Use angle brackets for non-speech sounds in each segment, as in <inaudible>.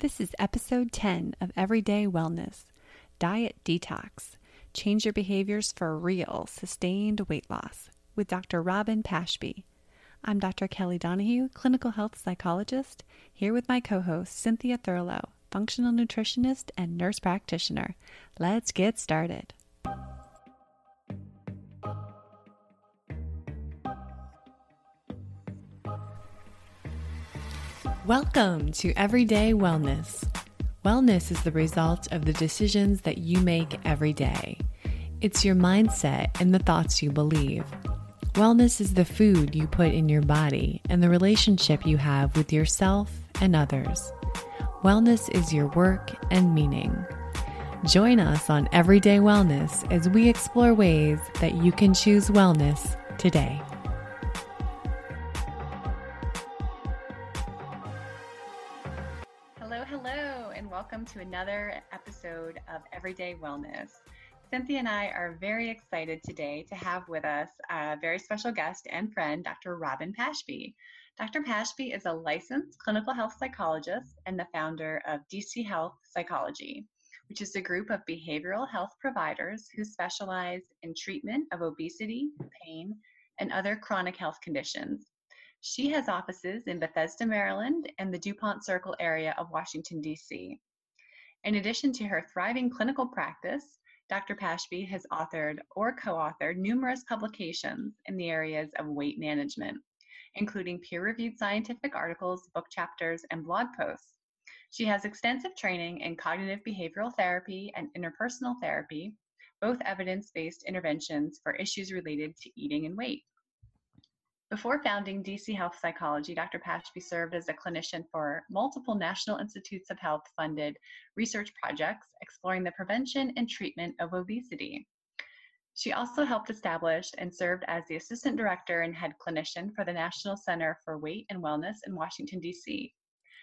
This is episode 10 of Everyday Wellness Diet Detox. Change your behaviors for real, sustained weight loss with Dr. Robyn Pashby. I'm Dr. Kelly Donahue, clinical health psychologist, here with my co host, Cynthia Thurlow, functional nutritionist and nurse practitioner. Let's get started. Welcome to Everyday Wellness. Wellness is the result of the decisions that you make every day. It's your mindset and the thoughts you believe. Wellness is the food you put in your body and the relationship you have with yourself and others. Wellness is your work and meaning. Join us on Everyday Wellness as we explore ways that you can choose wellness today. Hello, and welcome to another episode of Everyday Wellness. Cynthia and I are very excited today to have with us a very special guest and friend, Dr. Robyn Pashby. Dr. Pashby is a licensed clinical health psychologist and the founder of DC Health Psychology, which is a group of behavioral health providers who specialize in treatment of obesity, pain, and other chronic health conditions. She has offices in Bethesda, Maryland, and the DuPont Circle area of Washington, D.C. In addition to her thriving clinical practice, Dr. Pashby has authored or co authored numerous publications in the areas of weight management, including peer reviewed scientific articles, book chapters, and blog posts. She has extensive training in cognitive behavioral therapy and interpersonal therapy, both evidence based interventions for issues related to eating and weight. Before founding DC Health Psychology, Dr. Pashby served as a clinician for multiple National Institutes of Health funded research projects exploring the prevention and treatment of obesity. She also helped establish and served as the assistant director and head clinician for the National Center for Weight and Wellness in Washington, D.C.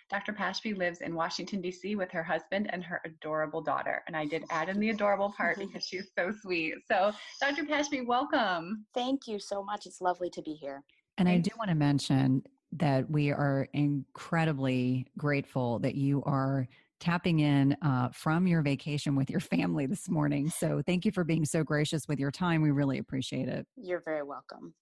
Dr. Pashby lives in Washington, D.C. with her husband and her adorable daughter. And I did add in the adorable part <laughs> because she's so sweet. So, Dr. Pashby, welcome. Thank you so much. It's lovely to be here. And I do want to mention that we are incredibly grateful that you are tapping in uh, from your vacation with your family this morning. So, thank you for being so gracious with your time. We really appreciate it. You're very welcome.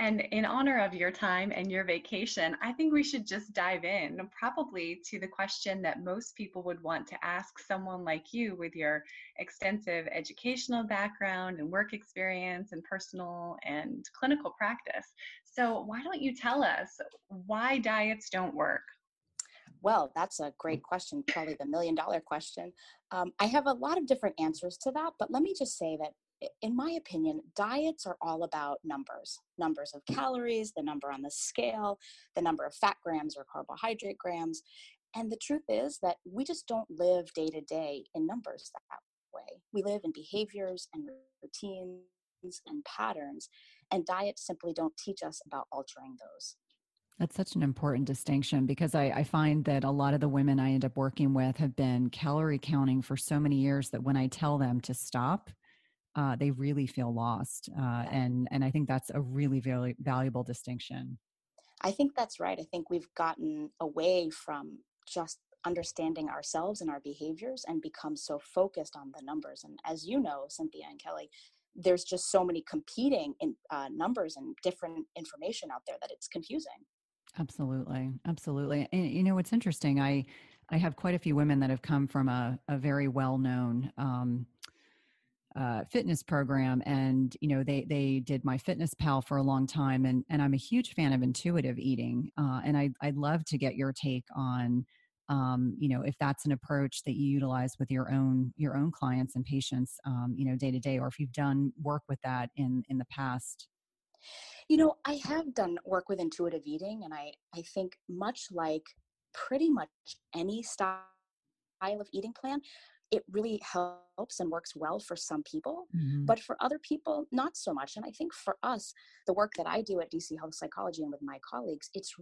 And in honor of your time and your vacation, I think we should just dive in, probably to the question that most people would want to ask someone like you with your extensive educational background and work experience and personal and clinical practice. So, why don't you tell us why diets don't work? Well, that's a great question, probably the million dollar question. Um, I have a lot of different answers to that, but let me just say that in my opinion, diets are all about numbers numbers of calories, the number on the scale, the number of fat grams or carbohydrate grams. And the truth is that we just don't live day to day in numbers that way. We live in behaviors and routines and patterns, and diets simply don't teach us about altering those. That's such an important distinction because I, I, find that a lot of the women I end up working with have been calorie counting for so many years that when I tell them to stop, uh, they really feel lost. Uh, and, and I think that's a really very valuable distinction. I think that's right. I think we've gotten away from just understanding ourselves and our behaviors and become so focused on the numbers. And as you know, Cynthia and Kelly, there's just so many competing in, uh, numbers and different information out there that it's confusing. Absolutely, absolutely. And you know, it's interesting. I I have quite a few women that have come from a, a very well known um, uh, fitness program and you know they they did MyFitnessPal for a long time and and i'm a huge fan of intuitive eating uh, and I, i'd love to get your take on um, you know if that's an approach that you utilize with your own your own clients and patients um, you know day to day or if you've done work with that in in the past. You know i have done work with intuitive eating and i i think much like pretty much any style of eating plan it really helps and works well for some people, mm-hmm. but for other people, not so much. And I think for us, the work that I do at DC Health Psychology and with my colleagues, it's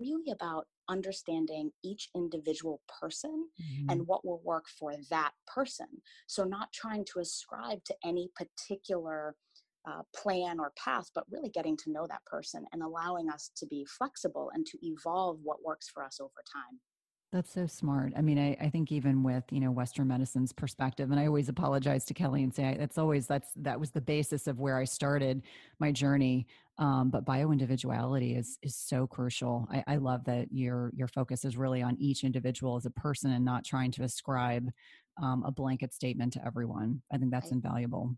really about understanding each individual person mm-hmm. and what will work for that person. So, not trying to ascribe to any particular uh, plan or path, but really getting to know that person and allowing us to be flexible and to evolve what works for us over time. That's so smart. I mean, I, I think even with, you know, Western medicine's perspective, and I always apologize to Kelly and say that's always, that's, that was the basis of where I started my journey. Um, but bio individuality is, is so crucial. I, I love that your, your focus is really on each individual as a person and not trying to ascribe um, a blanket statement to everyone. I think that's I, invaluable.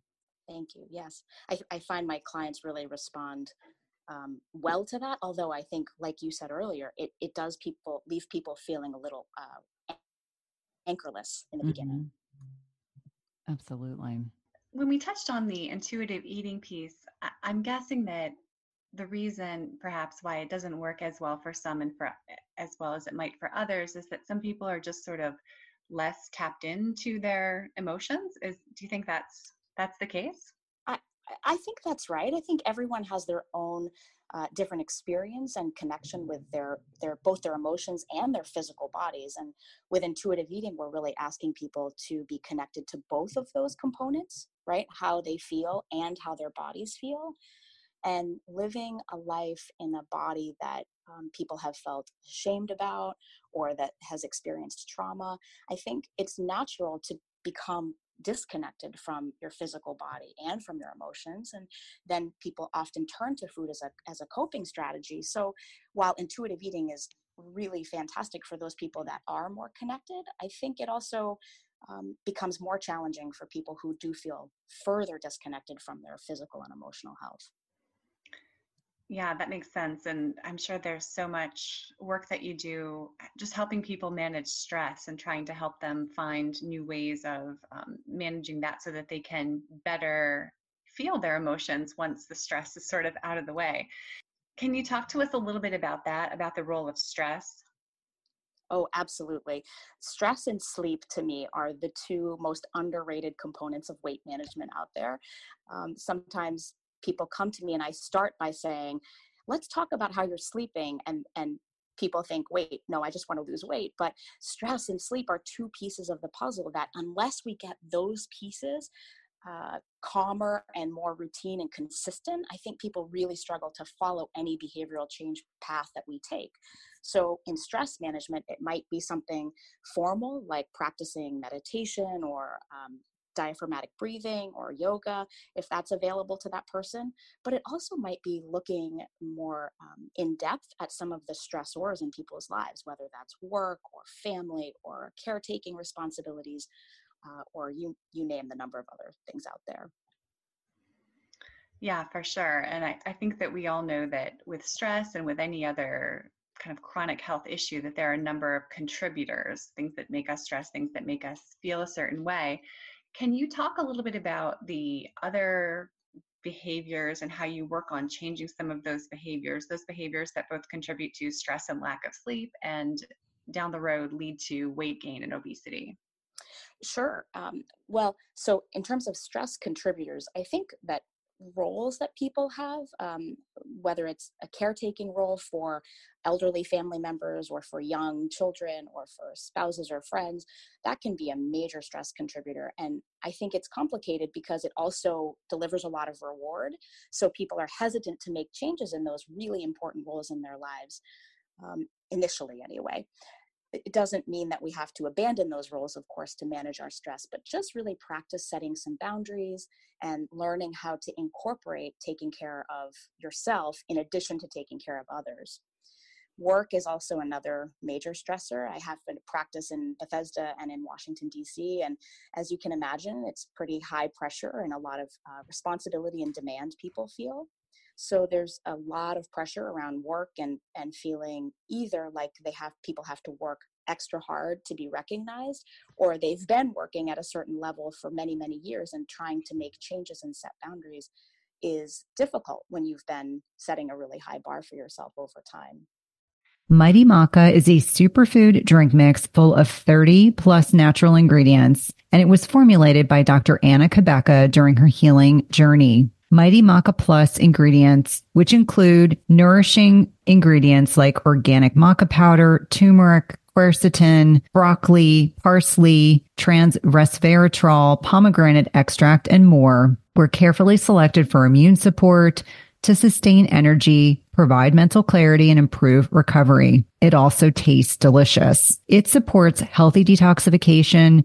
Thank you. Yes. I, I find my clients really respond um, well to that. Although I think, like you said earlier, it, it does people leave people feeling a little uh, anchorless in the mm-hmm. beginning. Absolutely. When we touched on the intuitive eating piece, I, I'm guessing that the reason perhaps why it doesn't work as well for some and for as well as it might for others is that some people are just sort of less tapped into their emotions is do you think that's that's the case I think that's right. I think everyone has their own uh, different experience and connection with their their both their emotions and their physical bodies. And with intuitive eating, we're really asking people to be connected to both of those components, right? How they feel and how their bodies feel. And living a life in a body that um, people have felt ashamed about or that has experienced trauma, I think it's natural to become disconnected from your physical body and from your emotions and then people often turn to food as a as a coping strategy. So while intuitive eating is really fantastic for those people that are more connected i think it also um, becomes more challenging for people who do feel further disconnected from their physical and emotional health yeah, that makes sense. And I'm sure there's so much work that you do just helping people manage stress and trying to help them find new ways of um, managing that so that they can better feel their emotions once the stress is sort of out of the way. Can you talk to us a little bit about that, about the role of stress? Oh, absolutely. Stress and sleep to me are the two most underrated components of weight management out there. Um, sometimes people come to me and I start by saying, let's talk about how you're sleeping and and people think wait no i just want to lose weight but stress and sleep are two pieces of the puzzle that unless we get those pieces uh, calmer and more routine and consistent, I think people really struggle to follow any behavioral change path that we take. So, in stress management, it might be something formal like practicing meditation or um, diaphragmatic breathing or yoga if that's available to that person but it also might be looking more um, in depth at some of the stressors in people's lives whether that's work or family or caretaking responsibilities uh, or you you name the number of other things out there. Yeah for sure and I, I think that we all know that with stress and with any other kind of chronic health issue that there are a number of contributors things that make us stress things that make us feel a certain way can you talk a little bit about the other behaviors and how you work on changing some of those behaviors, those behaviors that both contribute to stress and lack of sleep and down the road lead to weight gain and obesity? Sure. Um, well, so in terms of stress contributors, I think that roles that people have, um, whether it's a caretaking role for elderly family members or for young children or for spouses or friends, that can be a major stress contributor. And I think it's complicated because it also delivers a lot of reward. So people are hesitant to make changes in those really important roles in their lives, um, initially anyway it doesn't mean that we have to abandon those roles, of course, to manage our stress, but just really practice setting some boundaries and learning how to incorporate taking care of yourself in addition to taking care of others. Work is also another major stressor. I have been practice in Bethesda and in Washington, D.C., and as you can imagine, it's pretty high pressure and a lot of uh, responsibility and demand people feel. So there's a lot of pressure around work and and feeling either like they have people have to work extra hard to be recognized or they've been working at a certain level for many many years and trying to make changes and set boundaries is difficult when you've been setting a really high bar for yourself over time. Mighty Maca is a superfood drink mix full of 30 plus natural ingredients, and it was formulated by Dr. Anna Cabeca during her healing journey. Mighty Maca Plus ingredients, which include nourishing ingredients like organic maca powder, turmeric, quercetin, broccoli, parsley, trans resveratrol, pomegranate extract, and more, were carefully selected for immune support to sustain energy, provide mental clarity, and improve recovery. It also tastes delicious. It supports healthy detoxification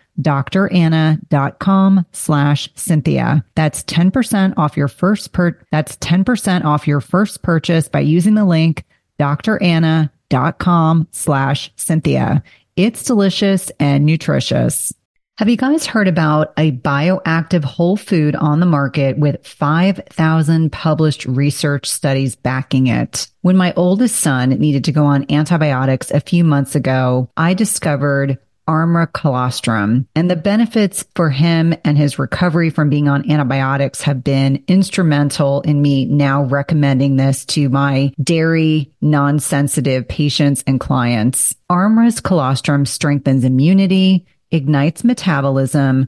dranna.com slash Cynthia. That's 10% off your first per, that's 10% off your first purchase by using the link dranna.com slash Cynthia. It's delicious and nutritious. Have you guys heard about a bioactive whole food on the market with 5,000 published research studies backing it? When my oldest son needed to go on antibiotics a few months ago, I discovered Armra colostrum. And the benefits for him and his recovery from being on antibiotics have been instrumental in me now recommending this to my dairy non sensitive patients and clients. Armra's colostrum strengthens immunity, ignites metabolism,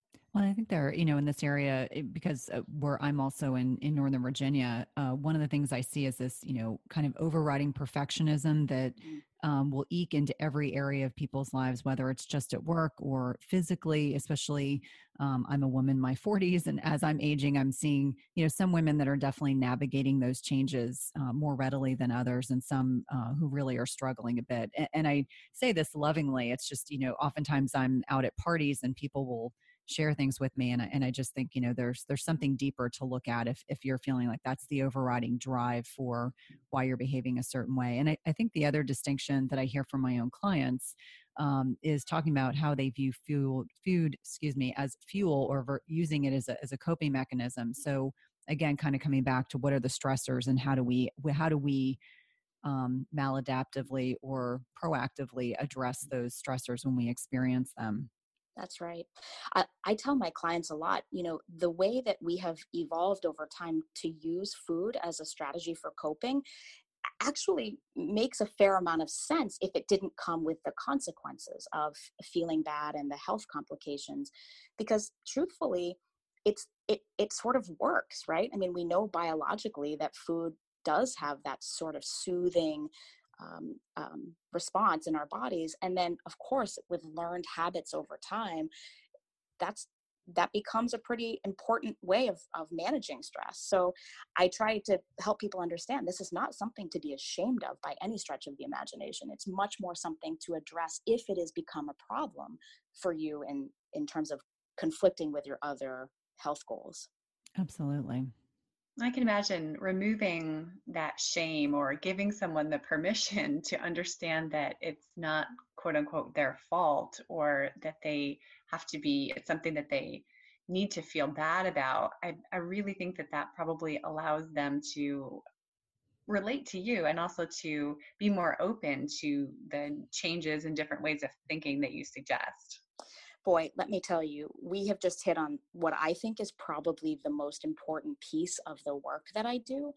Well, I think there, you know, in this area, eh, because uh, where I'm also in in Northern Virginia, uh, one of the things I see is this, you know, kind of overriding perfectionism that mm. um, will eke into every area of people's lives, whether it's just at work or physically. Especially, um, I'm a woman, my 40s, and as I'm aging, I'm seeing, you know, some women that are definitely navigating those changes uh, more readily than others, and some uh, who really are struggling a bit. And, and I say this lovingly. It's just, you know, oftentimes I'm out at parties and people will share things with me and I, and I just think you know there's there's something deeper to look at if if you're feeling like that's the overriding drive for why you're behaving a certain way and I, I think the other distinction that I hear from my own clients um, is talking about how they view fuel food excuse me as fuel or ver- using it as a, as a coping mechanism so again kind of coming back to what are the stressors and how do we how do we um, maladaptively or proactively address those stressors when we experience them that's right. I, I tell my clients a lot, you know, the way that we have evolved over time to use food as a strategy for coping actually makes a fair amount of sense if it didn't come with the consequences of feeling bad and the health complications because truthfully it's it it sort of works right i mean we know biologically that food does have that sort of soothing um, um, response in our bodies and then of course with learned habits over time that's that becomes a pretty important way of, of managing stress. So i try to help people understand this is not something to be ashamed of by any stretch of the imagination. It's much more something to address if it has become a problem for you in in terms of conflicting with your other health goals. Absolutely I can imagine removing that shame or giving someone the permission <laughs> to understand that it's not quote unquote their fault or that they have to be, it's something that they need to feel bad about. I, I really think that that probably allows them to relate to you and also to be more open to the changes and different ways of thinking that you suggest. Boy, let me tell you, we have just hit on what I think is probably the most important piece of the work that I do.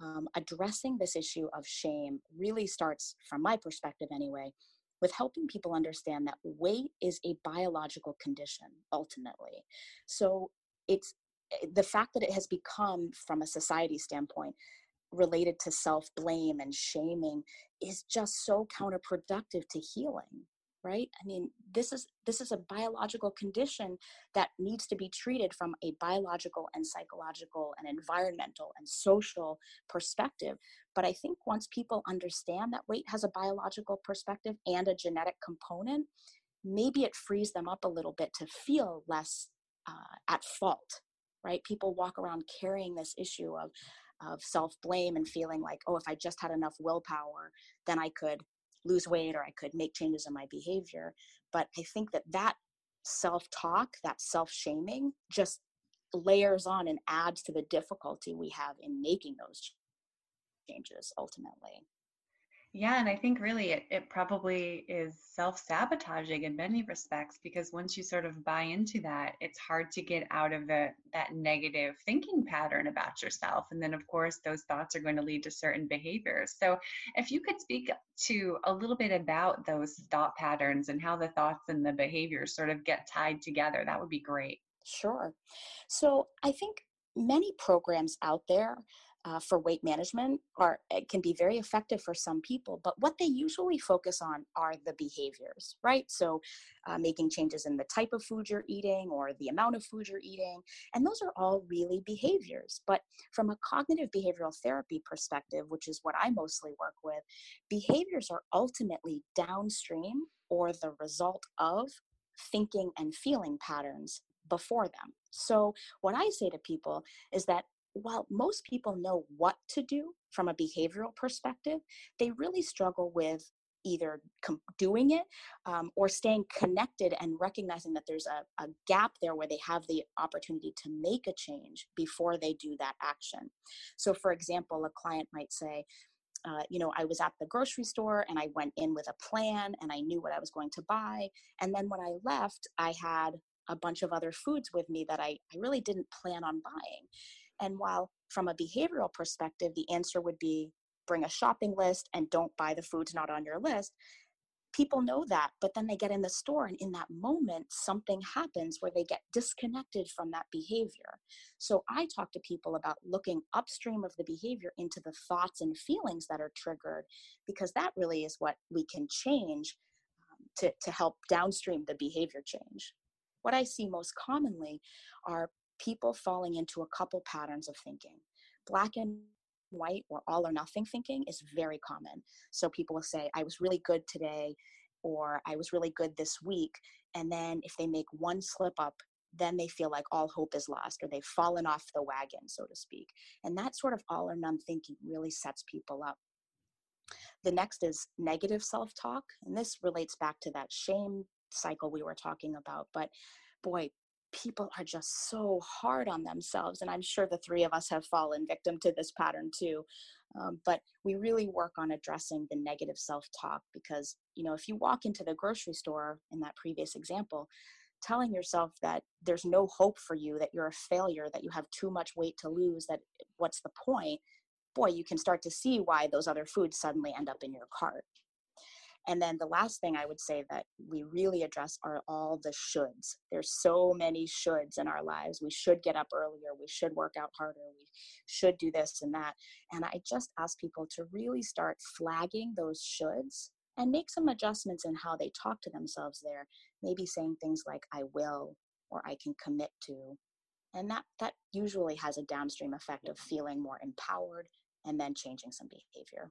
Um, addressing this issue of shame really starts, from my perspective anyway, with helping people understand that weight is a biological condition ultimately. So it's eh, the fact that it has become, from a society standpoint, related to self blame and shaming is just so counterproductive to healing right? I mean this is this is a biological condition that needs to be treated from a biological and psychological and environmental and social perspective. But i think once people understand that weight has a biological perspective and a genetic component maybe it frees them up a little bit to feel less uh, at fault right? People walk around carrying this issue of of self blame and feeling like oh if i just had enough willpower then i could lose weight or I could make changes in my behavior. But I think that that self talk, that self shaming, just layers on and adds to the difficulty we have in making those changes ultimately. Yeah, and I think really it, it probably is self sabotaging in many respects because once you sort of buy into that, it's hard to get out of the, that negative thinking pattern about yourself. And then, of course, those thoughts are going to lead to certain behaviors. So, if you could speak to a little bit about those thought patterns and how the thoughts and the behaviors sort of get tied together, that would be great. Sure. So, I think many programs out there uh, for weight management are it can be very effective for some people but what they usually focus on are the behaviors right so uh, making changes in the type of food you're eating or the amount of food you're eating and those are all really behaviors but from a cognitive behavioral therapy perspective which is what i mostly work with behaviors are ultimately downstream or the result of thinking and feeling patterns before them. So, what I say to people is that while most people know what to do from a behavioral perspective, they really struggle with either com- doing it um, or staying connected and recognizing that there's a, a gap there where they have the opportunity to make a change before they do that action. So, for example, a client might say, uh, you know, I was at the grocery store and I went in with a plan and I knew what I was going to buy. And then when I left, I had a bunch of other foods with me that I, I really didn't plan on buying. And while from a behavioral perspective, the answer would be bring a shopping list and don't buy the foods not on your list, people know that. But then they get in the store, and in that moment, something happens where they get disconnected from that behavior. So I talk to people about looking upstream of the behavior into the thoughts and feelings that are triggered, because that really is what we can change um, to, to help downstream the behavior change. What I see most commonly are people falling into a couple patterns of thinking. Black and white or all or nothing thinking is very common. So people will say, I was really good today, or I was really good this week. And then if they make one slip up, then they feel like all hope is lost or they've fallen off the wagon, so to speak. And that sort of all or none thinking really sets people up. The next is negative self talk. And this relates back to that shame cycle we were talking about. But boy, people are just so hard on themselves. And I'm sure the three of us have fallen victim to this pattern too. Um, but we really work on addressing the negative self talk because, you know, if you walk into the grocery store in that previous example, telling yourself that there's no hope for you, that you're a failure, that you have too much weight to lose, that what's the point? Boy, you can start to see why those other foods suddenly end up in your cart. And then the last thing I would say that we really address are all the shoulds. There's so many shoulds in our lives. We should get up earlier. We should work out harder. We should do this and that. And I just ask people to really start flagging those shoulds and make some adjustments in how they talk to themselves there. Maybe saying things like, I will, or I can commit to. And that, that usually has a downstream effect of feeling more empowered and then changing some behavior.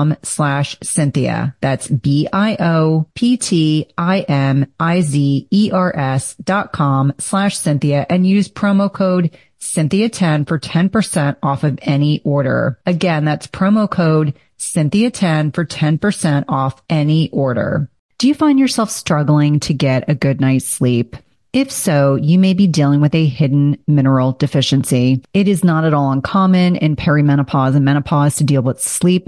bioptimizers.com slash Cynthia. That's B-I-O-P-T-I-M-I-Z-E-R-S dot com slash Cynthia and use promo code Cynthia 10 for 10% off of any order. Again, that's promo code Cynthia 10 for 10% off any order. Do you find yourself struggling to get a good night's sleep? If so, you may be dealing with a hidden mineral deficiency. It is not at all uncommon in perimenopause and menopause to deal with sleep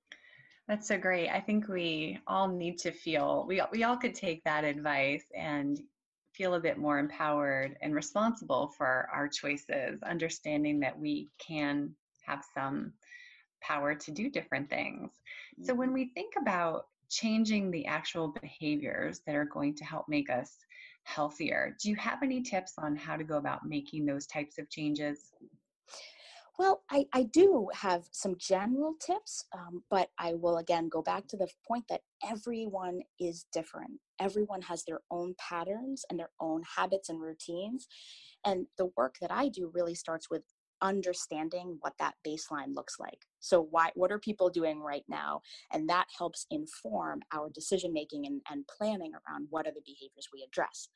That's so great. I think we all need to feel, we, we all could take that advice and feel a bit more empowered and responsible for our choices, understanding that we can have some power to do different things. So when mm-hmm. we think about changing the actual behaviors that are going to help make us healthier, do you have any tips on how to go about making those types of changes? Well, I, I do have some general tips, um, but I will again go back to the point that everyone is different. Everyone has their own patterns and their own habits and routines. And the work that I do really starts with understanding what that baseline looks like so why what are people doing right now and that helps inform our decision making and, and planning around what are the behaviors we address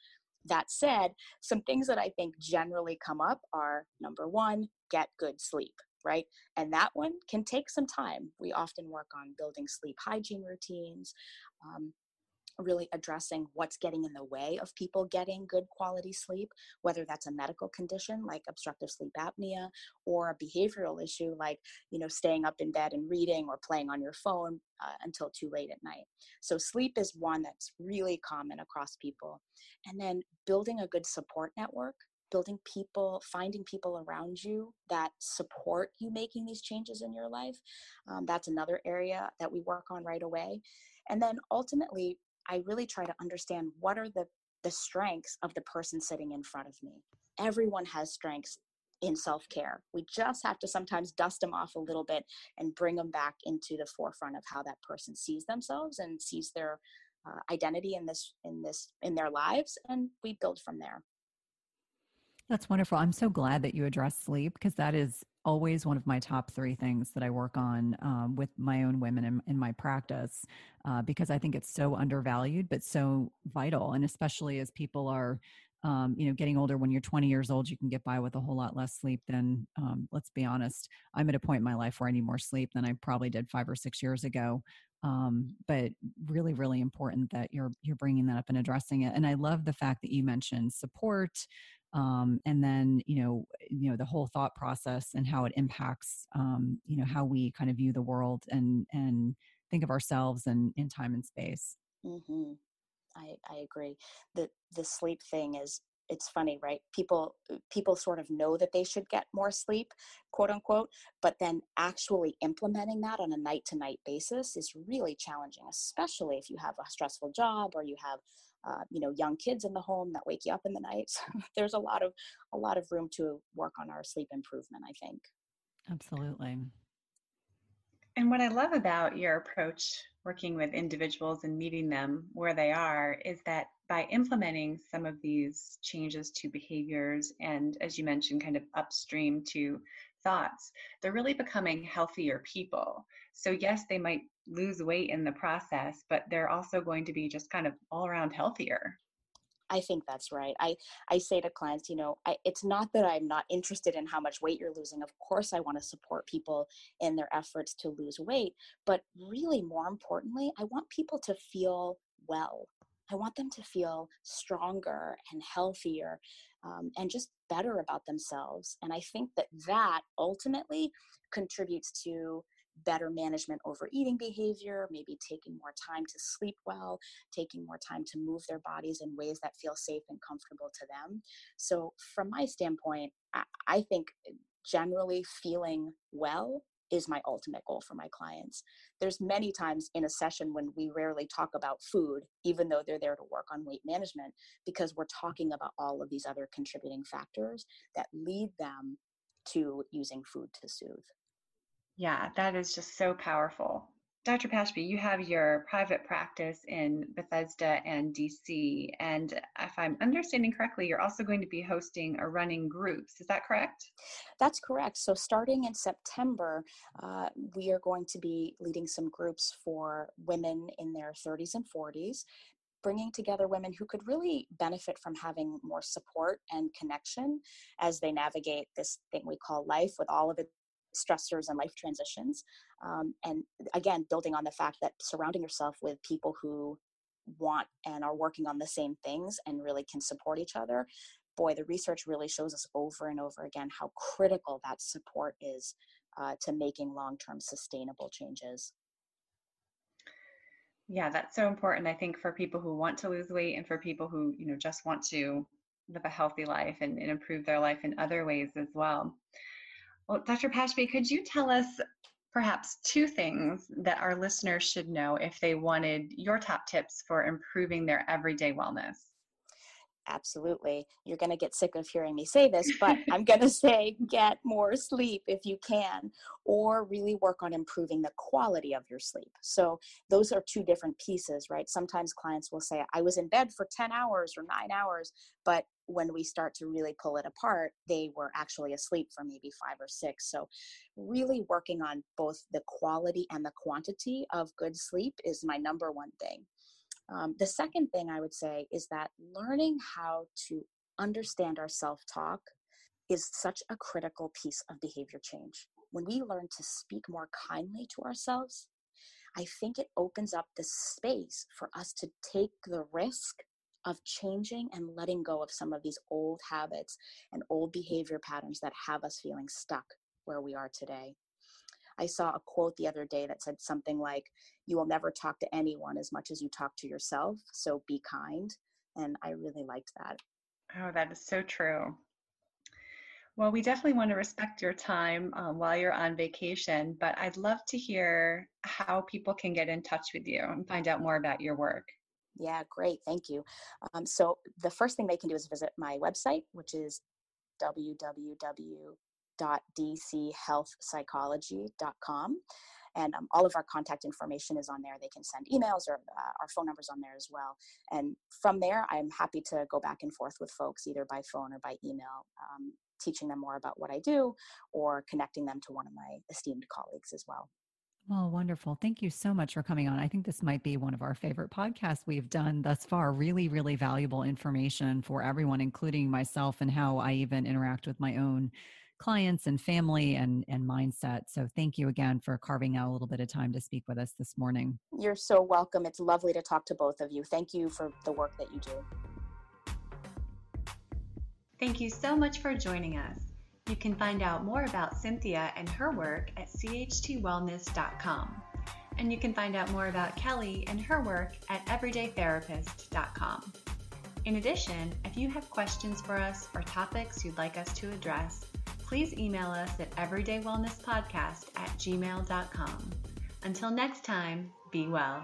that said some things that i think generally come up are number one get good sleep right? And that one can take some time. We often work on building sleep hygiene routines um, really addressing what's getting in the way of people getting good quality sleep, whether that's a medical condition like obstructive sleep apnea or a behavioral issue like, you know, staying up in bed and reading or playing on your phone uh, until too late at night. So sleep is one that's really common across people. And then building a good support network building people, finding people around you that support you making these changes in your life. Um, that's another area that we work on right away. And then ultimately, I really try to understand what are the the strengths of the person sitting in front of me. everyone has strengths in self care. We just have to sometimes dust them off a little bit and bring them back into the forefront of how that person sees themselves and sees their uh, identity in this in this in their lives, and we build from there. That's wonderful. I'm so glad that you address sleep because that is always one of my top three things that I work on um, with my own women in, in my practice uh, because I think it's so undervalued but so vital, and especially as people are um, you know, getting older when you're 20 years old, you can get by with a whole lot less sleep than, um, let's be honest, I'm at a point in my life where I need more sleep than I probably did five or six years ago. Um, but really, really important that you're you're bringing that up and addressing it. And I love the fact that you mentioned support, um, and then you know, you know, the whole thought process and how it impacts, um, you know, how we kind of view the world and and think of ourselves and in time and space. Mm-hmm. I, I agree. The the sleep thing is it's funny, right? People uh, people sort of know that they should get more sleep, quote unquote, but then actually implementing that on a night to night basis is really challenging, especially if you have a stressful job or you have uh, you know young kids in the home that wake you up in the night. <laughs> There's a lot of a lot of room to work on our sleep improvement, I think. Absolutely. And what I love about your approach working with individuals and meeting them where they are is that by implementing some of these changes to behaviors and, as you mentioned, kind of upstream to thoughts, they're really becoming healthier people. So, yes, they might lose weight in the process, but they're also going to be just kind of all around healthier. I think that's right. I, I say to clients, you know, I, it's not that I'm not interested in how much weight you're losing. Of course, I want to support people in their efforts to lose weight. But really, more importantly, I want people to feel well. I want them to feel stronger and healthier um, and just better about themselves. And I think that that ultimately contributes to better management over eating behavior, maybe taking more time to sleep well, taking more time to move their bodies in ways that feel safe and comfortable to them. So, from my standpoint, I, think eh, generally feeling well is my ultimate goal for my clients. There's many times in a session when we rarely talk about food, even though they're there to work on weight management, because we're talking about all of these other contributing factors that lead them to using food to soothe. Yeah, that is just so powerful. Dr. Pashby, you have your private practice in Bethesda and DC. And if I'm understanding correctly, you're also going to be hosting or running groups. Is that correct? That's correct. So, starting in September, uh, we are going to be leading some groups for women in their 30s and 40s bringing together women who could really benefit from having more support and connection as they navigate this thing we call life with all of its stressors and life transitions. Um, and again, building on the fact that surrounding yourself with people who want and are working on the same things and really can support each other. Boy, the research really shows us over and over again how critical that support is uh, to making long term sustainable changes. Yeah, that's so important. I think for people who want to lose weight and for people who, you know, just want to live a healthy life and, and improve their life in other ways as well. Well, Dr. Pashby, could you tell us perhaps two things that our listeners should know if they wanted your top tips for improving their everyday wellness? absolutely. You're going to get sick of hearing me say this, but I'm <laughs> going to say get more sleep if you can, or really work on improving the quality of your sleep. So, those are two different pieces, right? Sometimes clients will say, I was in bed for 10 hours or nine hours, but when we start to really pull it apart, they were actually asleep for maybe five or six. So, really working on both the quality and the quantity of good sleep is my number one thing. Um, the second thing I would say is that learning how to understand our self talk is such a critical piece of behavior change. When we learn to speak more kindly to ourselves, I think it opens up the space for us to take the risk of changing and letting go of some of these old habits and old behavior patterns that have us feeling stuck where we are today. I saw a quote the other day that said something like, You will never talk to anyone as much as you talk to yourself, so be kind. And I really liked that. Oh, that is so true. Well, we definitely want to respect your time um, while you're on vacation, but I'd love to hear how people can get in touch with you and find out more about your work. Yeah, great. Thank you. Um, so, the first thing they can do is visit my website, which is www.dchealthpsychology.com. And um, all of our contact information is on there. They can send emails or uh, our phone numbers on there as well. And from there, I'm happy to go back and forth with folks either by phone or by email, um, teaching them more about what I do or connecting them to one of my esteemed colleagues as well. Well, wonderful. Thank you so much for coming on. I think this might be one of our favorite podcasts we've done thus far. Really, really valuable information for everyone, including myself and how I even interact with my own clients and family and, and mindset. So thank you again for carving out a little bit of time to speak with us this morning. You're so welcome. It's lovely to talk to both of you. Thank you for the work that you do. Thank you so much for joining us. You can find out more about Cynthia and her work at chtwellness.com. And you can find out more about Kelly and her work at everydaytherapist.com. In addition, if you have questions for us or topics you'd like us to address, please email us at everydaywellnesspodcast at gmail.com. Until next time, be well.